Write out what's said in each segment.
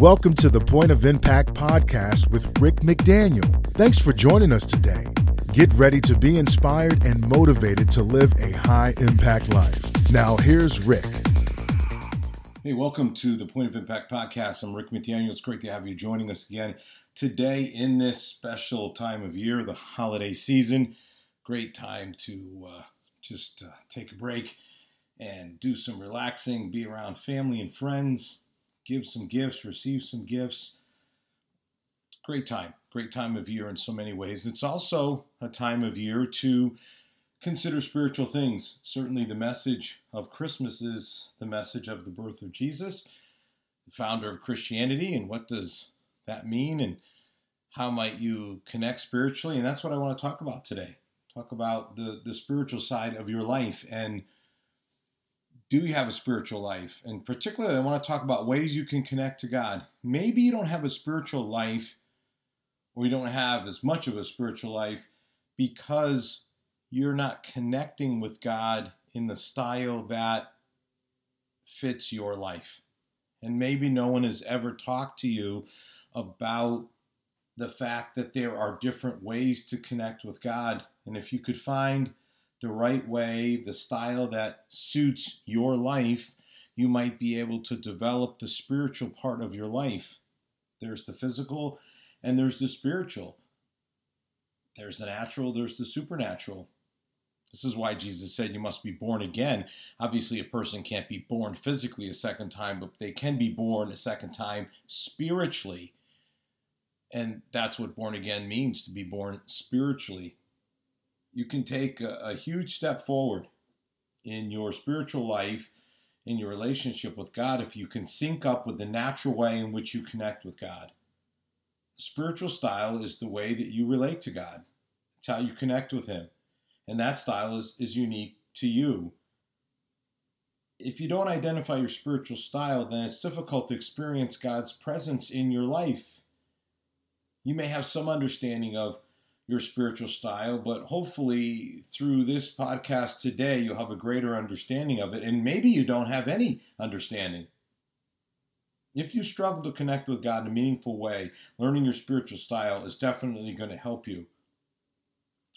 Welcome to the Point of Impact podcast with Rick McDaniel. Thanks for joining us today. Get ready to be inspired and motivated to live a high impact life. Now, here's Rick. Hey, welcome to the Point of Impact podcast. I'm Rick McDaniel. It's great to have you joining us again today in this special time of year, the holiday season. Great time to uh, just uh, take a break and do some relaxing, be around family and friends, give some gifts, receive some gifts. Great time, great time of year in so many ways. It's also a time of year to consider spiritual things. Certainly, the message of Christmas is the message of the birth of Jesus, the founder of Christianity, and what does that mean, and how might you connect spiritually? And that's what I want to talk about today. Talk about the, the spiritual side of your life and do you have a spiritual life? And particularly, I want to talk about ways you can connect to God. Maybe you don't have a spiritual life, or you don't have as much of a spiritual life because you're not connecting with God in the style that fits your life. And maybe no one has ever talked to you about the fact that there are different ways to connect with God. And if you could find the right way, the style that suits your life, you might be able to develop the spiritual part of your life. There's the physical and there's the spiritual. There's the natural, there's the supernatural. This is why Jesus said you must be born again. Obviously, a person can't be born physically a second time, but they can be born a second time spiritually. And that's what born again means to be born spiritually you can take a, a huge step forward in your spiritual life, in your relationship with God, if you can sync up with the natural way in which you connect with God. Spiritual style is the way that you relate to God. It's how you connect with Him. And that style is, is unique to you. If you don't identify your spiritual style, then it's difficult to experience God's presence in your life. You may have some understanding of your spiritual style, but hopefully through this podcast today, you'll have a greater understanding of it. And maybe you don't have any understanding. If you struggle to connect with God in a meaningful way, learning your spiritual style is definitely going to help you.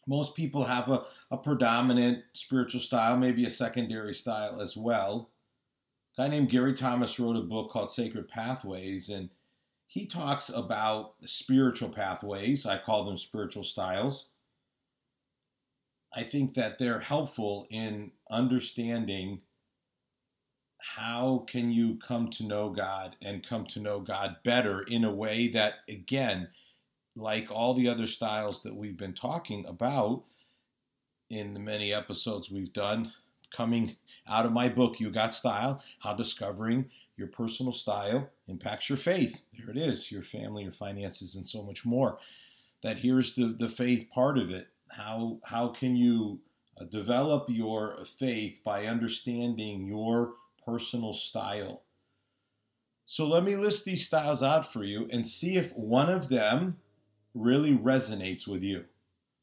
Most people have a, a predominant spiritual style, maybe a secondary style as well. A guy named Gary Thomas wrote a book called Sacred Pathways, and he talks about spiritual pathways. I call them spiritual styles. I think that they're helpful in understanding how can you come to know God and come to know God better in a way that again like all the other styles that we've been talking about in the many episodes we've done coming out of my book you got style how discovering your personal style impacts your faith. There it is, your family, your finances, and so much more. That here's the, the faith part of it. How, how can you uh, develop your faith by understanding your personal style? So let me list these styles out for you and see if one of them really resonates with you.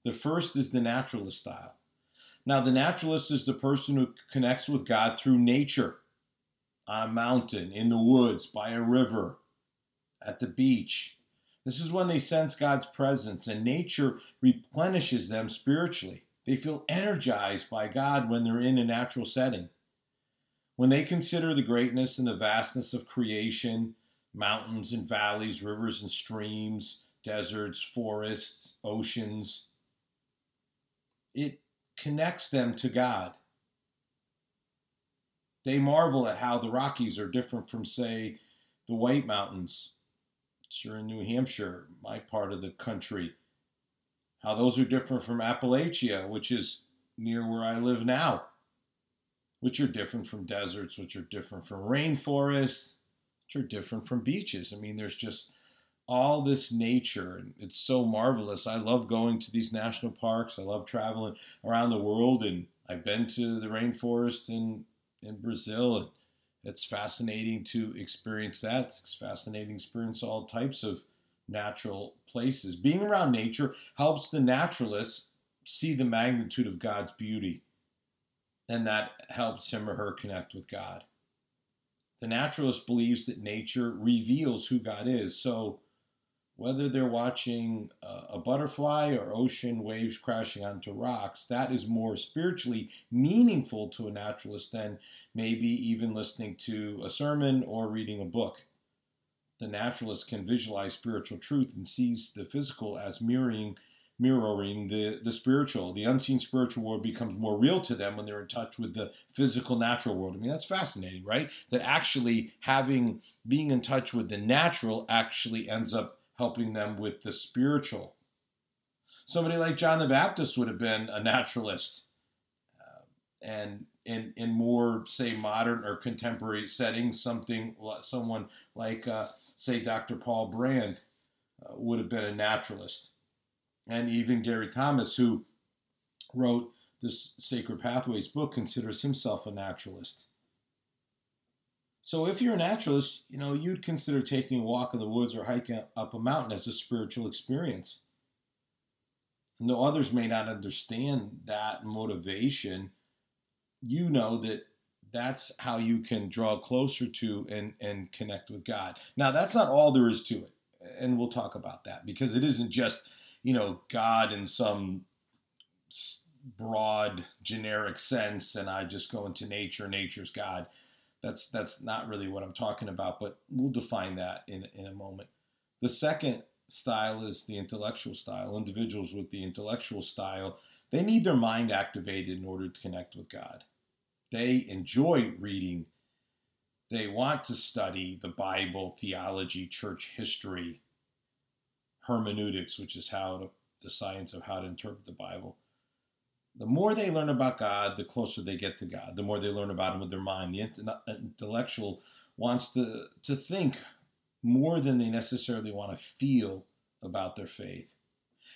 The first is the naturalist style. Now, the naturalist is the person who connects with God through nature on a mountain, in the woods, by a river, at the beach. This is when they sense God's presence and nature replenishes them spiritually. They feel energized by God when they're in a natural setting. When they consider the greatness and the vastness of creation, mountains and valleys, rivers and streams, deserts, forests, oceans, it connects them to God. They marvel at how the Rockies are different from, say, the White Mountains. Sure, in New Hampshire, my part of the country. How those are different from Appalachia, which is near where I live now, which are different from deserts, which are different from rainforests, which are different from beaches. I mean, there's just all this nature, and it's so marvelous. I love going to these national parks. I love traveling around the world, and I've been to the rainforest in in Brazil. It's fascinating to experience that. It's fascinating to experience all types of natural places. Being around nature helps the naturalist see the magnitude of God's beauty, and that helps him or her connect with God. The naturalist believes that nature reveals who God is. So, whether they're watching uh, a butterfly or ocean waves crashing onto rocks, that is more spiritually meaningful to a naturalist than maybe even listening to a sermon or reading a book. The naturalist can visualize spiritual truth and sees the physical as mirroring mirroring the, the spiritual. The unseen spiritual world becomes more real to them when they're in touch with the physical natural world. I mean, that's fascinating, right? That actually having being in touch with the natural actually ends up helping them with the spiritual. Somebody like John the Baptist would have been a naturalist. Uh, and in, in more, say, modern or contemporary settings, something someone like, uh, say, Dr. Paul Brand uh, would have been a naturalist. And even Gary Thomas, who wrote this Sacred Pathways book, considers himself a naturalist. So if you're a naturalist, you know, you'd consider taking a walk in the woods or hiking up a mountain as a spiritual experience. And though others may not understand that motivation, you know that that's how you can draw closer to and, and connect with God. Now, that's not all there is to it. And we'll talk about that because it isn't just, you know, God in some broad, generic sense, and I just go into nature, nature's God. That's that's not really what I'm talking about, but we'll define that in in a moment. The second style is the intellectual style. Individuals with the intellectual style, they need their mind activated in order to connect with God. They enjoy reading. They want to study the Bible, theology, church history, hermeneutics, which is how to, the science of how to interpret the Bible the more they learn about God, the closer they get to God. The more they learn about Him with their mind. The intellectual wants to, to think more than they necessarily want to feel about their faith.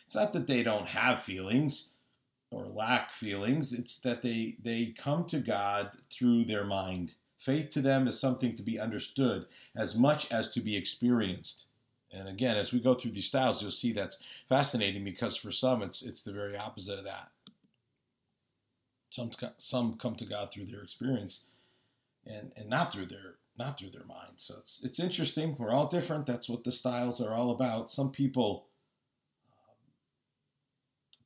It's not that they don't have feelings or lack feelings, it's that they, they come to God through their mind. Faith to them is something to be understood as much as to be experienced. And again, as we go through these styles, you'll see that's fascinating because for some, it's it's the very opposite of that. Some some come to God through their experience, and and not through their not through their mind. So it's it's interesting. We're all different. That's what the styles are all about. Some people um,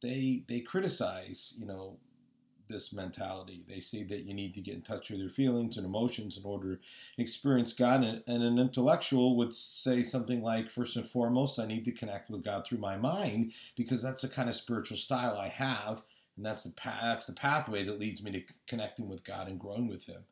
they they criticize you know this mentality. They say that you need to get in touch with your feelings and emotions in order to experience God. And, and, an intellectual would say something like, first and foremost, I need to connect with God through my mind because that's the kind of spiritual style I have and that's the that's the pathway that leads me to connecting with God and growing with Him.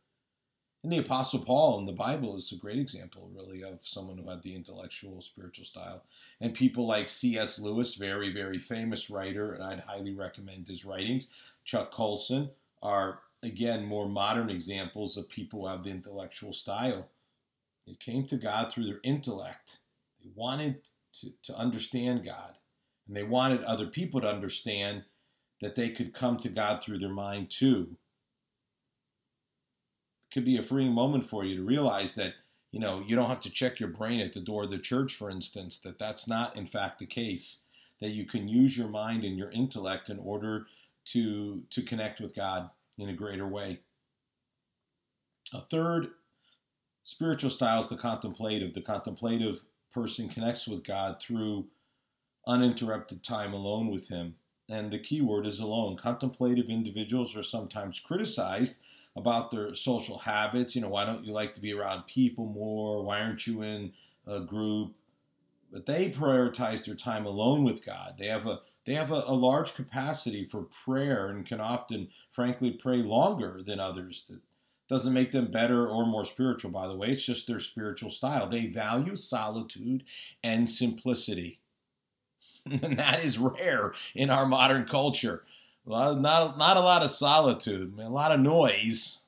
And the Apostle Paul in the Bible is a great example, really, of someone who had the intellectual, spiritual style. And people like C.S. Lewis, very, very famous writer, and I'd highly recommend his writings. Chuck Colson are, again, more modern examples of people who have the intellectual style. They came to God through their intellect. They wanted to, to understand God, and they wanted other people to understand that they could come to God through their mind too. It could be a freeing moment for you to realize that you know you don't have to check your brain at the door of the church, for instance. That that's not in fact the case. That you can use your mind and your intellect in order to to connect with God in a greater way. A third spiritual style is the contemplative. The contemplative person connects with God through uninterrupted time alone with Him and the key word is alone. Contemplative individuals are sometimes criticized about their social habits. You know, why don't you like to be around people more? Why aren't you in a group? But they prioritize their time alone with God. They have a they have a, a large capacity for prayer and can often, frankly, pray longer than others. That doesn't make them better or more spiritual, by the way. It's just their spiritual style. They value solitude and simplicity. And that is rare in our modern culture. Not not a lot of solitude, a lot of noise,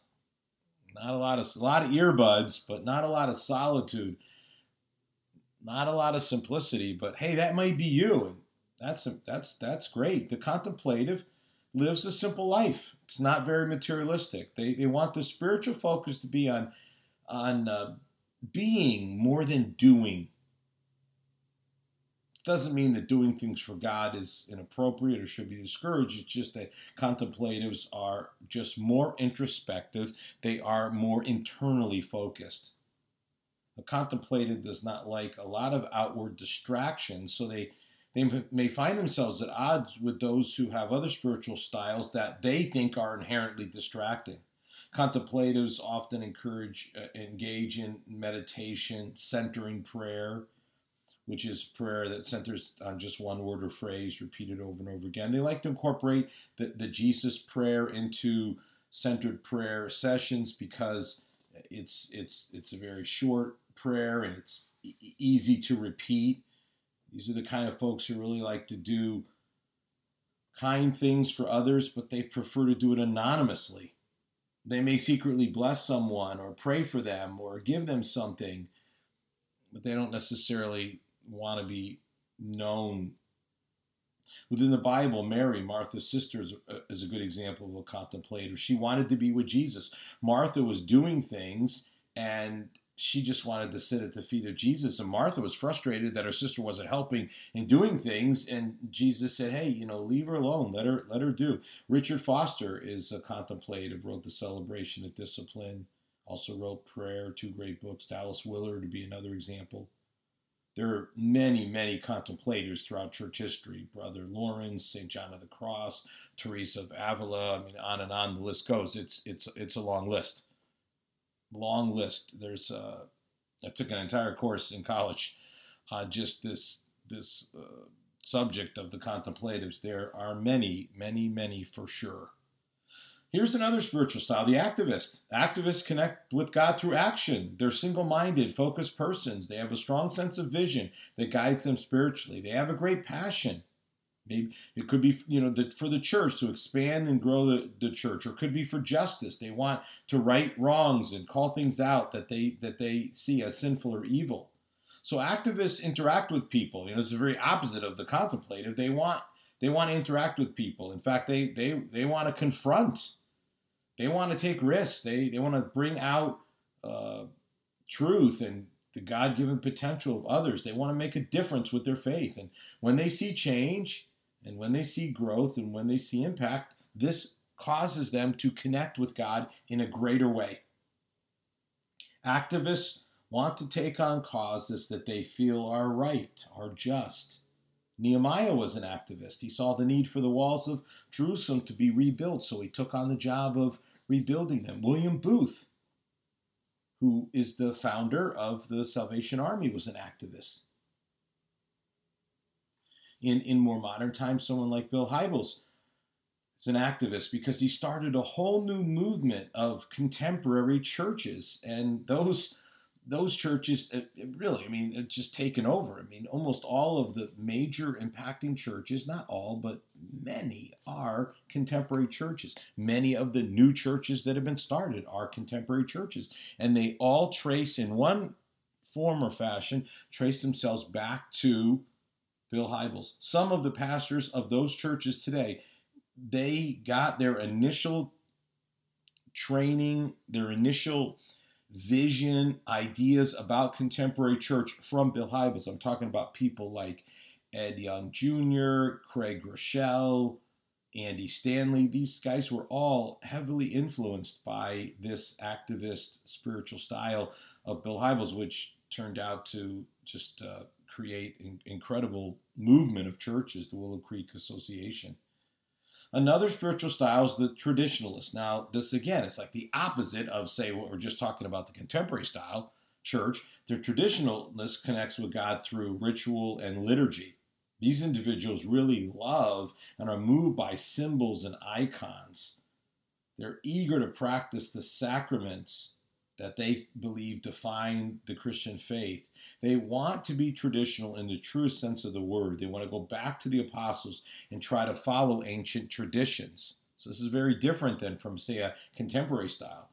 not a lot of a lot of earbuds, but not a lot of solitude, not a lot of simplicity. But hey, that might be you, that's that's that's great. The contemplative lives a simple life. It's not very materialistic. They they want the spiritual focus to be on on uh, being more than doing doesn't mean that doing things for God is inappropriate or should be discouraged. It's just that contemplatives are just more introspective, they are more internally focused. A contemplative does not like a lot of outward distractions, so they they may find themselves at odds with those who have other spiritual styles that they think are inherently distracting. Contemplatives often encourage, uh, engage in meditation, centering prayer, which is prayer that centers on just one word or phrase repeated over and over again. They like to incorporate the, the Jesus prayer into centered prayer sessions because it's it's it's a very short prayer and it's e- easy to repeat. These are the kind of folks who really like to do kind things for others, but they prefer to do it anonymously. They may secretly bless someone or pray for them or give them something, but they don't necessarily want to be known. Within the Bible, Mary, Martha's sister, is a good example of a contemplator. She wanted to be with Jesus. Martha was doing things and she just wanted to sit at the feet of Jesus. And Martha was frustrated that her sister wasn't helping and doing things. And Jesus said, Hey, you know, leave her alone. Let her let her do. Richard Foster is a contemplative, wrote The Celebration of Discipline, also wrote Prayer, two great books. Dallas Willard to be another example. There are many, many contemplators throughout church history. Brother Lawrence, St. John of the Cross, Teresa of Avila, I mean, on and on the list goes. It's, it's, it's a long list. Long list. There's, uh, I took an entire course in college on just this, this uh, subject of the contemplatives. There are many, many, many for sure. Here's another spiritual style the activist. Activists connect with God through action. They're single minded, focused persons. They have a strong sense of vision that guides them spiritually. They have a great passion. Maybe it could be, you know, the, for the church to expand and grow the, the church, or it could be for justice. They want to right wrongs and call things out that they that they see as sinful or evil. So activists interact with people. You know, it's the very opposite of the contemplative. They want they want to interact with people. In fact, they they they want to confront they want to take risks. They they want to bring out uh, truth and the God given potential of others. They want to make a difference with their faith. And when they see change and when they see growth and when they see impact, this causes them to connect with God in a greater way. Activists want to take on causes that they feel are right, are just. Nehemiah was an activist. He saw the need for the walls of Jerusalem to be rebuilt, so he took on the job of rebuilding them. William Booth, who is the founder of the Salvation Army, was an activist. In, in more modern times, someone like Bill Hybels is an activist because he started a whole new movement of contemporary churches. And those those churches, it, it really, I mean, it's just taken over. I mean, almost all of the major impacting churches, not all, but many are contemporary churches. Many of the new churches that have been started are contemporary churches. And they all trace, in one form or fashion, trace themselves back to Bill Hybels. Some of the pastors of those churches today, they got their initial training, their initial vision, ideas about contemporary church from Bill Hybels. I'm talking about people like Ed Young Jr., Craig Groeschel, Andy Stanley. These guys were all heavily influenced by this activist spiritual style of Bill Hybels, which turned out to just uh, create an incredible movement of churches, the Willow Creek Association. Another spiritual style is the traditionalist. Now, this again is like the opposite of, say, what we're just talking about the contemporary style church. The traditionalist connects with God through ritual and liturgy. These individuals really love and are moved by symbols and icons. They're eager to practice the sacraments that they believe define the Christian faith. They want to be traditional in the truest sense of the word. They want to go back to the apostles and try to follow ancient traditions. So this is very different than from, say, a contemporary style.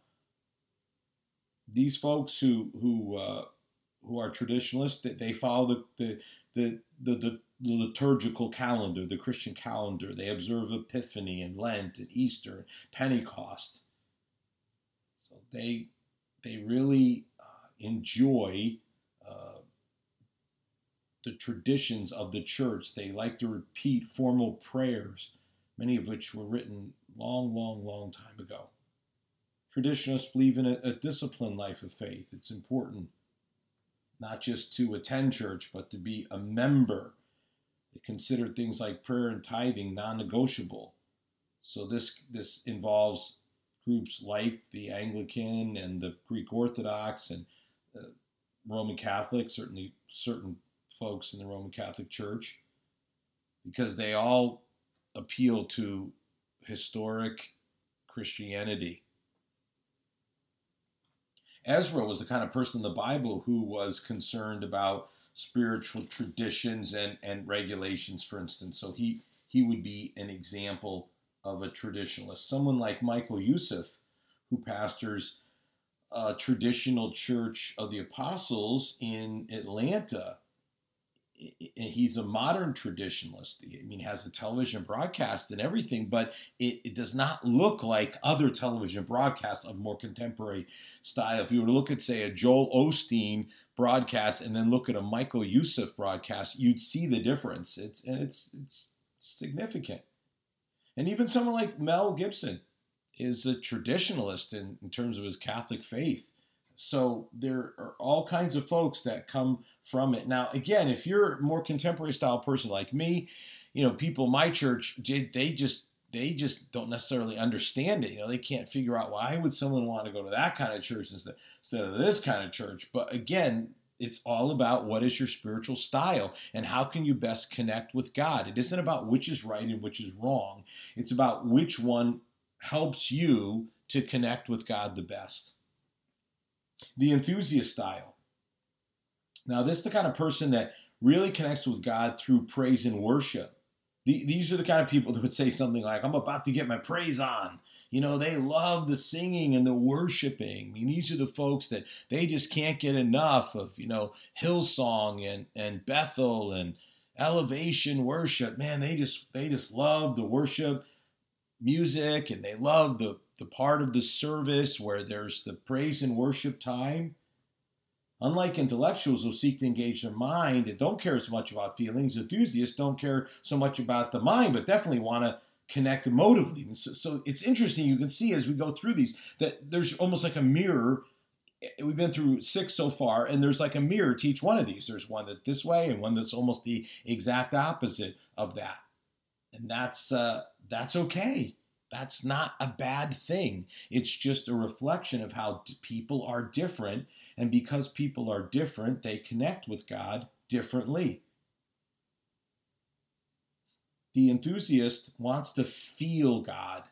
These folks who who uh, who are traditionalists, they follow the the, the the, the the liturgical calendar, the Christian calendar. They observe Epiphany and Lent and Easter, and Pentecost. So they they really uh, enjoy uh, the traditions of the church. They like to repeat formal prayers, many of which were written long, long, long time ago. Traditionalists believe in a, a disciplined life of faith. It's important not just to attend church, but to be a member. They consider things like prayer and tithing non-negotiable. So this this involves groups like the Anglican and the Greek Orthodox and uh, Roman Catholic, certainly certain folks in the Roman Catholic Church, because they all appeal to historic Christianity. Ezra was the kind of person in the Bible who was concerned about spiritual traditions and, and regulations, for instance. So he, he would be an example of a traditionalist. Someone like Michael Youssef, who pastors a traditional church of the apostles in Atlanta. He's a modern traditionalist. I mean, he has a television broadcast and everything, but it, it, does not look like other television broadcasts of more contemporary style. If you were to look at, say, a Joel Osteen broadcast and then look at a Michael Youssef broadcast, you'd see the difference. It's and it's it's significant. And even someone like Mel Gibson is a traditionalist in, in terms of his Catholic faith. So there are all kinds of folks that come from it. Now, again, if you're a more contemporary style person like me, you know, people my church, they just they just don't necessarily understand it. You know, they can't figure out why would someone want to go to that kind of church instead, instead of this kind of church. But again, it's all about what is your spiritual style and how can you best connect with God. It isn't about which is right and which is wrong. It's about which one helps you to connect with God the best. The enthusiast style. Now, this is the kind of person that really connects with God through praise and worship. These are the kind of people that would say something like, I'm about to get my praise on. You know, they love the singing and the worshiping. I mean, these are the folks that they just can't get enough of, you know, Hillsong and, and Bethel and elevation worship. Man, they just they just love the worship music and they love the, the part of the service where there's the praise and worship time. Unlike intellectuals who seek to engage their mind and don't care as much about feelings, enthusiasts don't care so much about the mind, but definitely want to connect emotively. So, so, it's interesting. You can see as we go through these that there's almost like a mirror. We've been through six so far, and there's like a mirror to each one of these. There's one that this way, and one that's almost the exact opposite of that, and that's uh, that's okay. That's not a bad thing. It's just a reflection of how people are different, and because people are different, they connect with God differently. The enthusiast wants to feel God.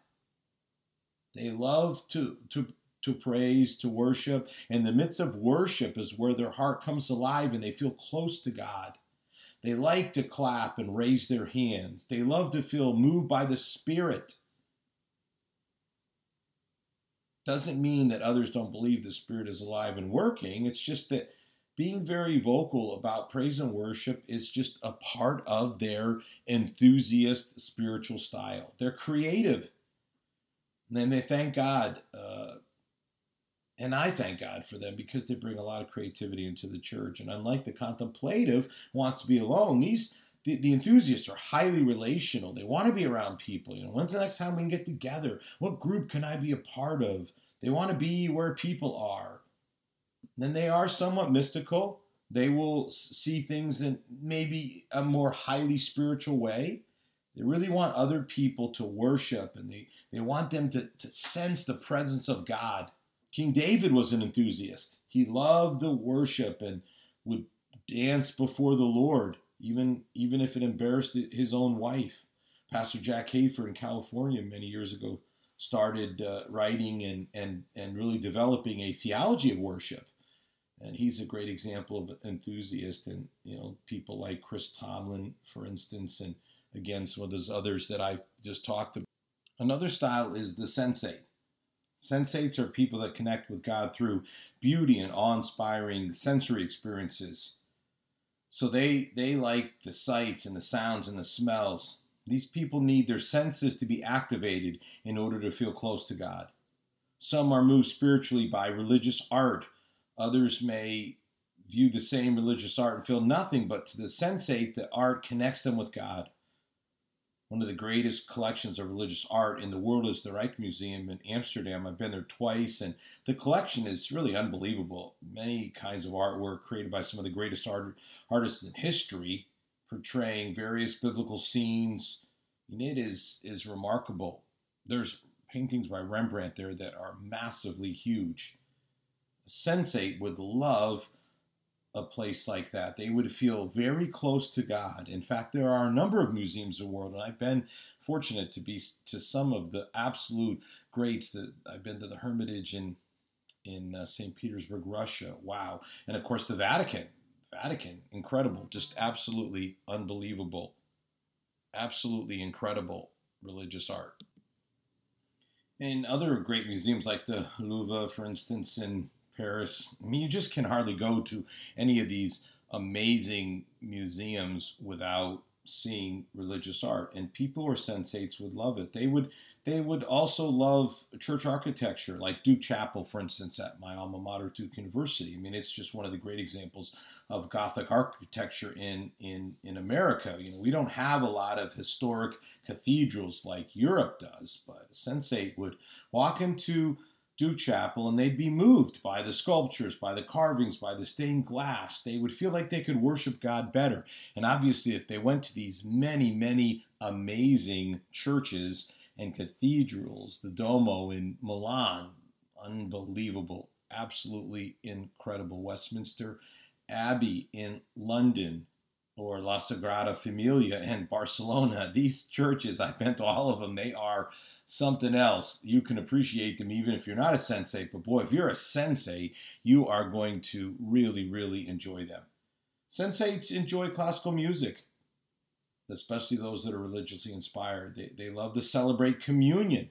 They love to, to, to praise, to worship. In the midst of worship is where their heart comes alive and they feel close to God. They like to clap and raise their hands. They love to feel moved by the Spirit. Doesn't mean that others don't believe the Spirit is alive and working. It's just that being very vocal about praise and worship is just a part of their enthusiast spiritual style. They're creative. And they thank God. Uh, and I thank God for them because they bring a lot of creativity into the church. And unlike the contemplative wants to be alone, these the, the enthusiasts are highly relational. They want to be around people. You know, when's the next time we can get together? What group can I be a part of? They want to be where people are then they are somewhat mystical. They will see things in maybe a more highly spiritual way. They really want other people to worship and they, they want them to, to sense the presence of God. King David was an enthusiast. He loved the worship and would dance before the Lord, even, even if it embarrassed his own wife. Pastor Jack Hayford in California many years ago started uh, writing and, and, and really developing a theology of worship and he's a great example of enthusiast and you know people like chris tomlin for instance and again some of those others that i've just talked about. Another style is the sensate. Sensates are people that connect with god through beauty and awe-inspiring sensory experiences. So they they like the sights and the sounds and the smells. These people need their senses to be activated in order to feel close to god. Some are moved spiritually by religious art Others may view the same religious art and feel nothing but to the sensate that art connects them with God. One of the greatest collections of religious art in the world is the Rijksmuseum in Amsterdam. I've been there twice, and the collection is really unbelievable. Many kinds of artwork created by some of the greatest art, artists in history, portraying various biblical scenes. And it is is remarkable. There's paintings by Rembrandt there that are massively huge. Sensate would love a place like that. They would feel very close to God. In fact, there are a number of museums in the world, and I've been fortunate to be to some of the absolute greats. That I've been to the Hermitage in in uh, St. Petersburg, Russia. Wow, and of course the Vatican. Vatican, incredible, just absolutely unbelievable, absolutely incredible religious art. In other great museums like the Louvre, for instance, in Paris. I mean, you just can hardly go to any of these amazing museums without seeing religious art and people or sensates would love it. They would they would also love church architecture like duke chapel for instance at my alma mater duke university. I mean it's just one of the great examples of gothic architecture in in in america. You know we don't have a lot of historic cathedrals like europe does but a sensate would walk into Duke Chapel and they'd be moved by the sculptures, by the carvings, by the stained glass. They would feel like they could worship God better. And obviously, if they went to these many, many amazing churches and cathedrals, the Duomo in Milan, unbelievable, absolutely incredible. Westminster Abbey in London, or La Sagrada Familia in Barcelona. These churches, I've been to all of them, they are something else. You can appreciate them even if you're not a sensate, but boy, if you're a sensate, you are going to really, really enjoy them. Sensates enjoy classical music, especially those that are religiously inspired. They, they love to celebrate communion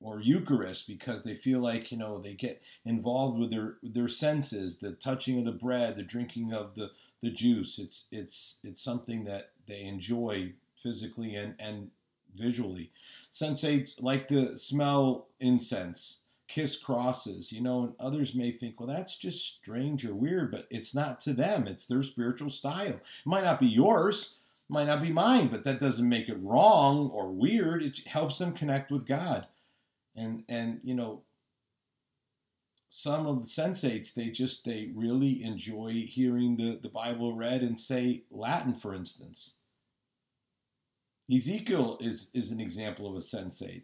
or Eucharist because they feel like you know they get involved with their their senses, the touching of the bread, the drinking of the the juice. It's it's it's something that they enjoy physically and and visually. Sensates like to smell incense, kiss crosses, you know, and others may think, well, that's just strange or weird, but it's not to them. It's their spiritual style. It might not be yours, might not be mine, but that doesn't make it wrong or weird. It helps them connect with God. And and you know, some of the sensates they just they really enjoy hearing the, the bible read and say latin for instance. Ezekiel is is an example of a sensate.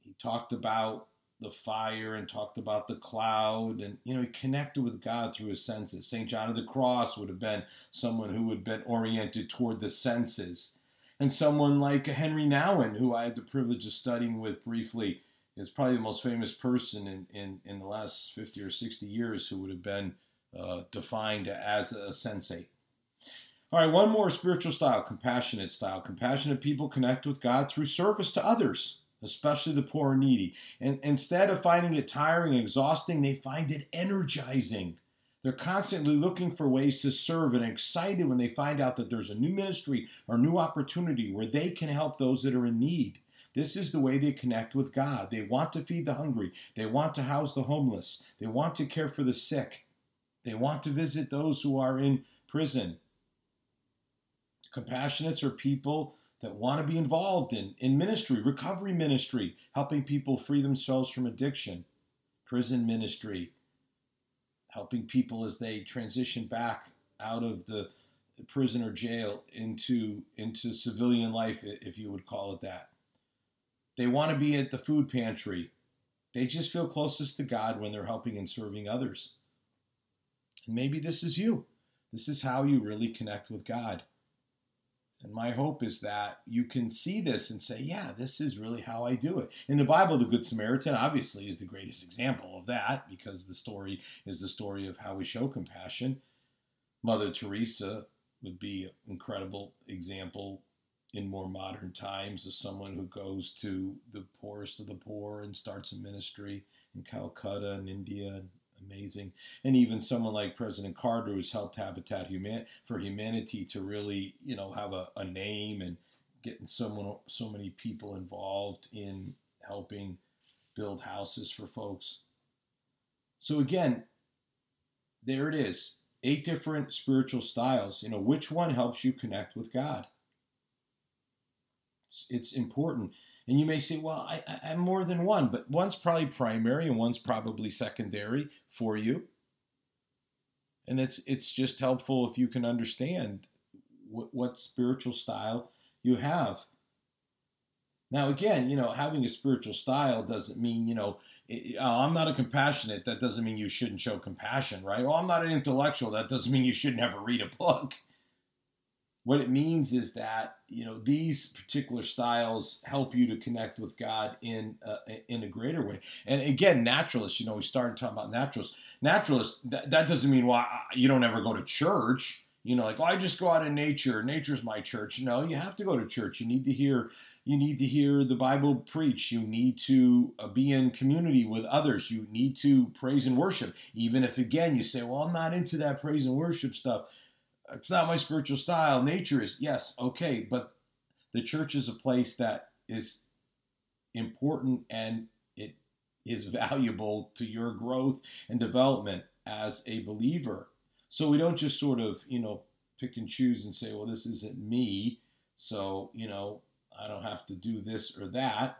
He talked about the fire and talked about the cloud and you know he connected with god through his senses. St john of the cross would have been someone who would have been oriented toward the senses and someone like henry nouwen who i had the privilege of studying with briefly is probably the most famous person in, in, in the last 50 or 60 years who would have been uh, defined as a sensate. All right, one more spiritual style, compassionate style. Compassionate people connect with God through service to others, especially the poor and needy. And instead of finding it tiring and exhausting, they find it energizing. They're constantly looking for ways to serve and excited when they find out that there's a new ministry or new opportunity where they can help those that are in need. This is the way they connect with God. They want to feed the hungry, they want to house the homeless, they want to care for the sick, they want to visit those who are in prison. Compassionates are people that want to be involved in, in ministry, recovery ministry, helping people free themselves from addiction, prison ministry, helping people as they transition back out of the prison or jail into into civilian life if you would call it that they want to be at the food pantry. They just feel closest to God when they're helping and serving others. And maybe this is you. This is how you really connect with God. And my hope is that you can see this and say, yeah, this is really how I do it. In the Bible, the Good Samaritan obviously is the greatest example of that because the story is the story of how we show compassion. Mother Teresa would be an incredible example in more modern times of someone who goes to the poorest of the poor and starts a ministry in Calcutta and India. Amazing. And even someone like President Carter who's helped Habitat Human- for Humanity to really, you know, have a, a name and getting someone so many people involved in helping build houses for folks. So again, there it is. Eight different spiritual styles. You know, which one helps you connect with God? It's, it's important. And you may say, well, I, am more than one, but one's probably primary and one's probably secondary for you. And it's it's just helpful if you can understand what, what spiritual style you have. Now, again, you know, having a spiritual style doesn't mean, you know, it, oh, I'm not a compassionate. That doesn't mean you shouldn't show compassion, right? Well, I'm not an intellectual. That doesn't mean you should never read a book. What it means is that you know these particular styles help you to connect with God in in a greater way. And again, naturalists. You know, we started talking about naturalists. Naturalists. That, that doesn't mean why well, you don't ever go to church you know, like, oh, I just go out in nature. Nature's my church. No, you have to go to church. You need to hear, you need to hear the Bible preach. You need to uh, be in community with others. You need to praise and worship. Even if, again, you say, well, I'm not into that praise and worship stuff. It's not my spiritual style. Nature is, yes, okay, but the church is a place that is important and it is valuable to your growth and development as a believer. So we don't just sort of, you know, pick and choose and say, well, this isn't me. So, you know, I don't have to do this or that.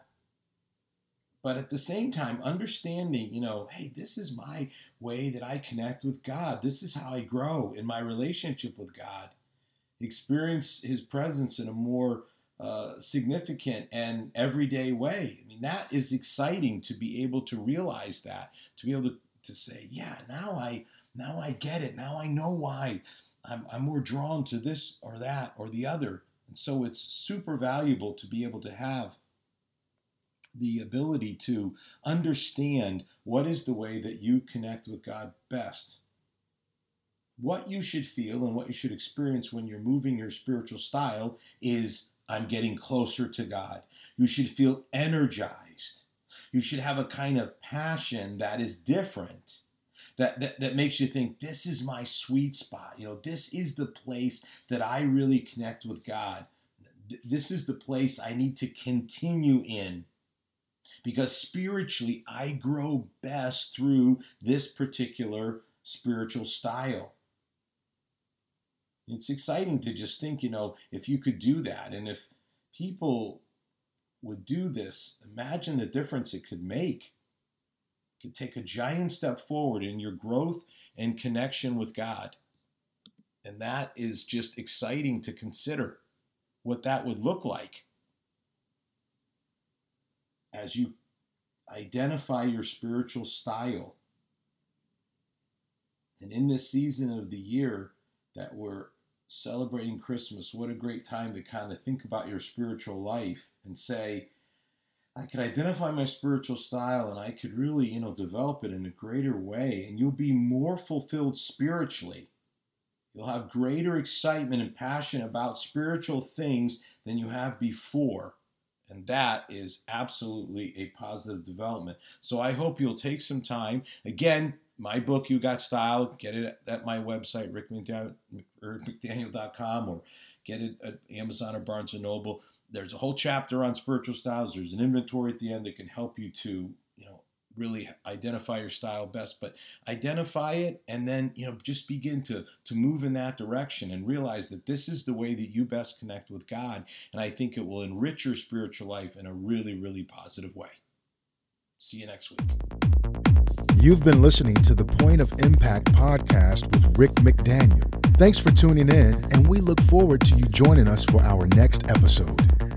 But at the same time, understanding, you know, hey, this is my way that I connect with God. This is how I grow in my relationship with God. Experience His presence in a more uh, significant and everyday way. I mean, that is exciting to be able to realize that, to be able to, to say, yeah, now I now I get it. Now I know why I'm, I'm more drawn to this or that or the other. And so it's super valuable to be able to have the ability to understand what is the way that you connect with God best. What you should feel and what you should experience when you're moving your spiritual style is I'm getting closer to God. You should feel energized. You should have a kind of passion that is different that, that, that makes you think this is my sweet spot. You know, this is the place that I really connect with God. This is the place I need to continue in because spiritually I grow best through this particular spiritual style. It's exciting to just think, you know, if you could do that and if people would do this, imagine the difference it could make You could take a giant step forward in your growth and connection with God. And that is just exciting to consider what that would look like as you identify your spiritual style. And in this season of the year that we're celebrating Christmas, what a great time to kind of think about your spiritual life and say, I could identify my spiritual style and I could really, you know, develop it in a greater way. And you'll be more fulfilled spiritually. You'll have greater excitement and passion about spiritual things than you have before. And that is absolutely a positive development. So I hope you'll take some time. Again, my book, You Got Style, get it at my website, rickmcdaniel.com, or get it at Amazon or Barnes & Noble there's a whole chapter on spiritual styles. There's an inventory at the end that can help you to, really identify your style best. But identify it and then, you know, just begin to to move in that direction and realize that this is the way that you best connect with God. And I think it will enrich your spiritual life in a really, really positive way. See you next week. You've been listening to the Point of Impact podcast with Rick McDaniel. Thanks for tuning in, and we look forward to you joining us for our next episode.